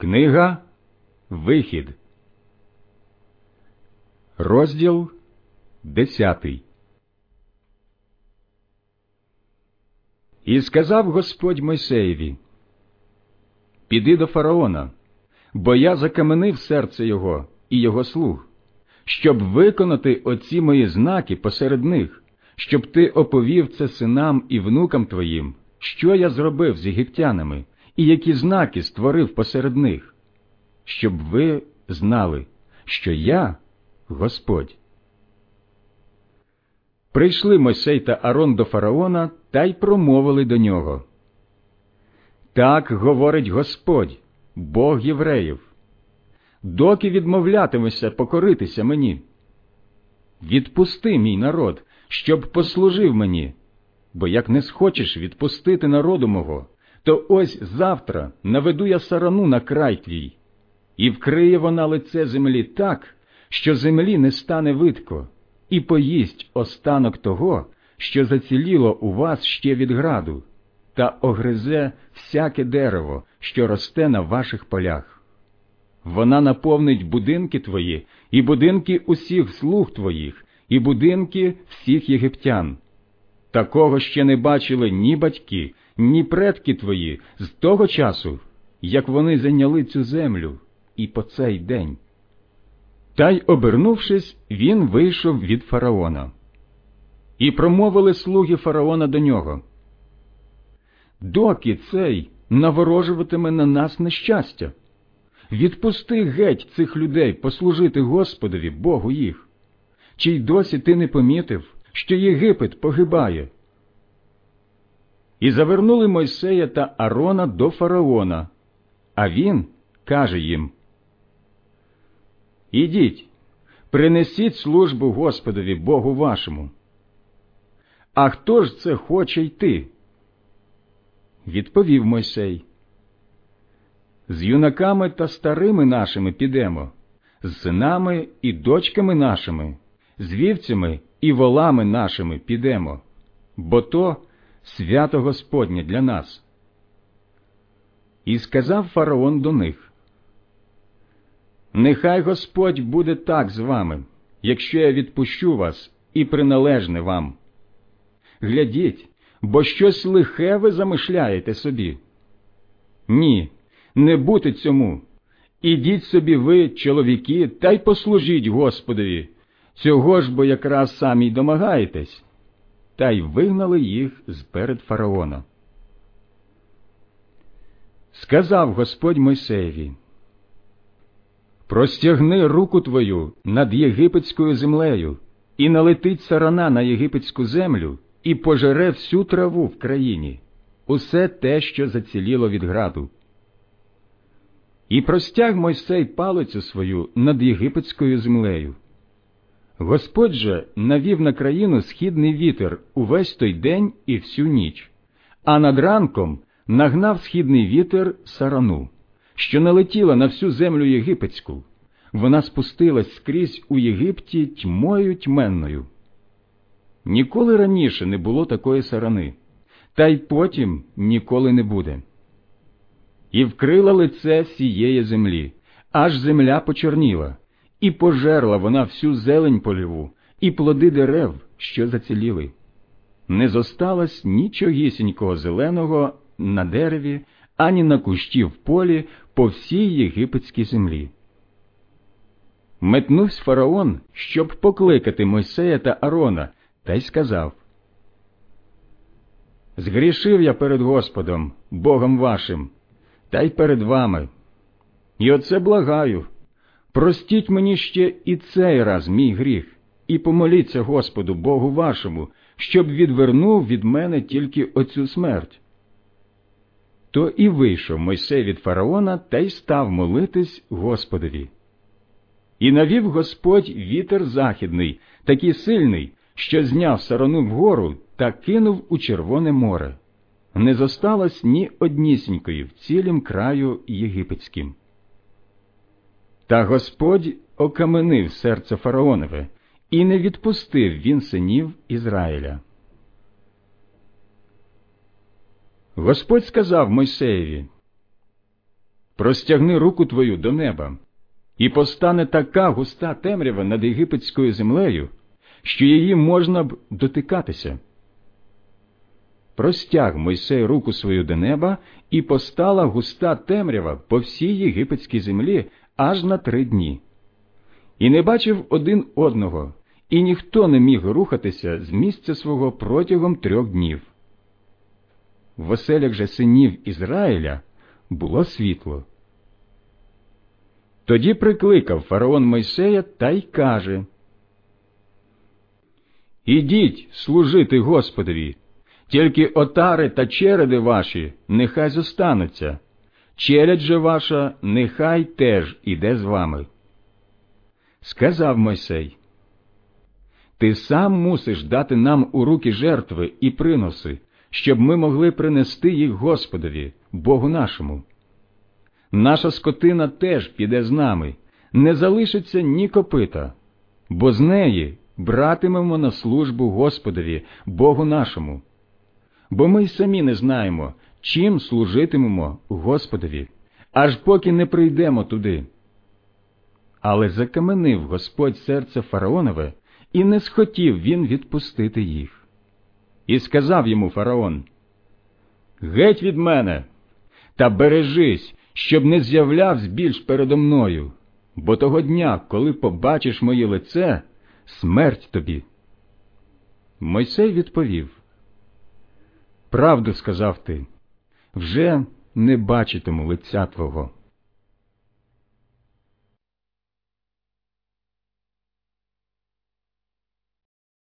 Книга Вихід, розділ десятий. І сказав Господь Мойсеєві, Піди до фараона, бо я закаменив серце його і його слуг, щоб виконати оці мої знаки посеред них, щоб ти оповів це синам і внукам твоїм, що я зробив з єгиптянами, і які знаки створив посеред них, щоб ви знали, що я Господь. Прийшли Мойсей та Арон до фараона та й промовили до нього. Так говорить Господь, Бог євреїв, доки відмовлятимешся покоритися мені. Відпусти мій народ, щоб послужив мені, бо як не схочеш відпустити народу мого, то ось завтра наведу я сарану на край твій, і вкриє вона лице землі так, що землі не стане видко, і поїсть останок того, що заціліло у вас ще від граду, та огризе всяке дерево, що росте на ваших полях. Вона наповнить будинки твої, і будинки усіх слуг твоїх, і будинки всіх єгиптян. Такого ще не бачили ні батьки, ні предки твої з того часу, як вони зайняли цю землю, і по цей день. Та й, обернувшись, він вийшов від фараона. І промовили слуги фараона до нього. Доки цей наворожуватиме на нас нещастя? Відпусти геть цих людей послужити Господові, Богу їх. Чи й досі ти не помітив, що Єгипет погибає? І завернули Мойсея та Арона до фараона, а він каже їм Ідіть, принесіть службу Господові Богу вашому. А хто ж це хоче йти? Відповів Мойсей. З юнаками та старими нашими підемо, з синами і дочками нашими, з вівцями і волами нашими підемо, бо то свято Господнє для нас. І сказав фараон до них Нехай Господь буде так з вами, якщо я відпущу вас і приналежне вам. Глядіть, бо щось лихе ви замишляєте собі. Ні, не бути цьому. Ідіть собі ви, чоловіки, та й послужіть Господові. Цього ж бо якраз самі й домагаєтесь. Та й вигнали їх з перед фараона. Сказав Господь Мойсеєві Простягни руку твою над єгипетською землею, і налетить сарана на єгипетську землю, і пожере всю траву в країні, усе те, що заціліло від граду. І простяг Мойсей палицю свою над єгипетською землею. Господь же навів на країну східний вітер увесь той день і всю ніч, а над ранком нагнав східний вітер сарану що налетіла на всю землю єгипетську, вона спустилась скрізь у Єгипті тьмою тьменною. Ніколи раніше не було такої сарани, та й потім ніколи не буде. І вкрила лице всієї землі, аж земля почорніла, і пожерла вона всю зелень поліву, і плоди дерев, що заціліли. Не зосталось нічогісінького зеленого на дереві, ані на кущі в полі по всій єгипетській землі. Метнувся фараон, щоб покликати Мойсея та Арона, та й сказав Згрішив я перед Господом, Богом вашим, та й перед вами. І оце благаю. Простіть мені ще і цей раз мій гріх, і помоліться Господу Богу вашому, щоб відвернув від мене тільки оцю смерть. То і вийшов Мойсей від фараона та й став молитись Господові. І навів Господь вітер західний, такий сильний, що зняв сарану вгору та кинув у Червоне море. Не зосталось ні однісінької в цілім краю єгипетським. Та Господь окаменив серце фараонове, і не відпустив він синів Ізраїля. Господь сказав Мойсеєві, простягни руку твою до неба, і постане така густа темрява над єгипетською землею, що її можна б дотикатися. Простяг Мойсей руку свою до неба, і постала густа темрява по всій єгипетській землі аж на три дні. І не бачив один одного, і ніхто не міг рухатися з місця свого протягом трьох днів. В оселях же синів Ізраїля було світло. Тоді прикликав фараон Мойсея та й каже Ідіть служити Господові, тільки отари та череди ваші нехай зостануться, челядь же ваша нехай теж іде з вами. Сказав Мойсей, Ти сам мусиш дати нам у руки жертви і приноси, щоб ми могли принести їх Господові, Богу нашому. Наша скотина теж піде з нами, не залишиться ні копита, бо з неї братимемо на службу Господові, Богу нашому. Бо ми й самі не знаємо, чим служитимемо Господові, аж поки не прийдемо туди. Але закаменив Господь серце фараонове, і не схотів він відпустити їх. І сказав йому фараон Геть від мене, та бережись, щоб не з'являвсь більш передо мною, бо того дня, коли побачиш моє лице, смерть тобі. Мойсей відповів Правду сказав ти, вже не бачитиму лиця твого.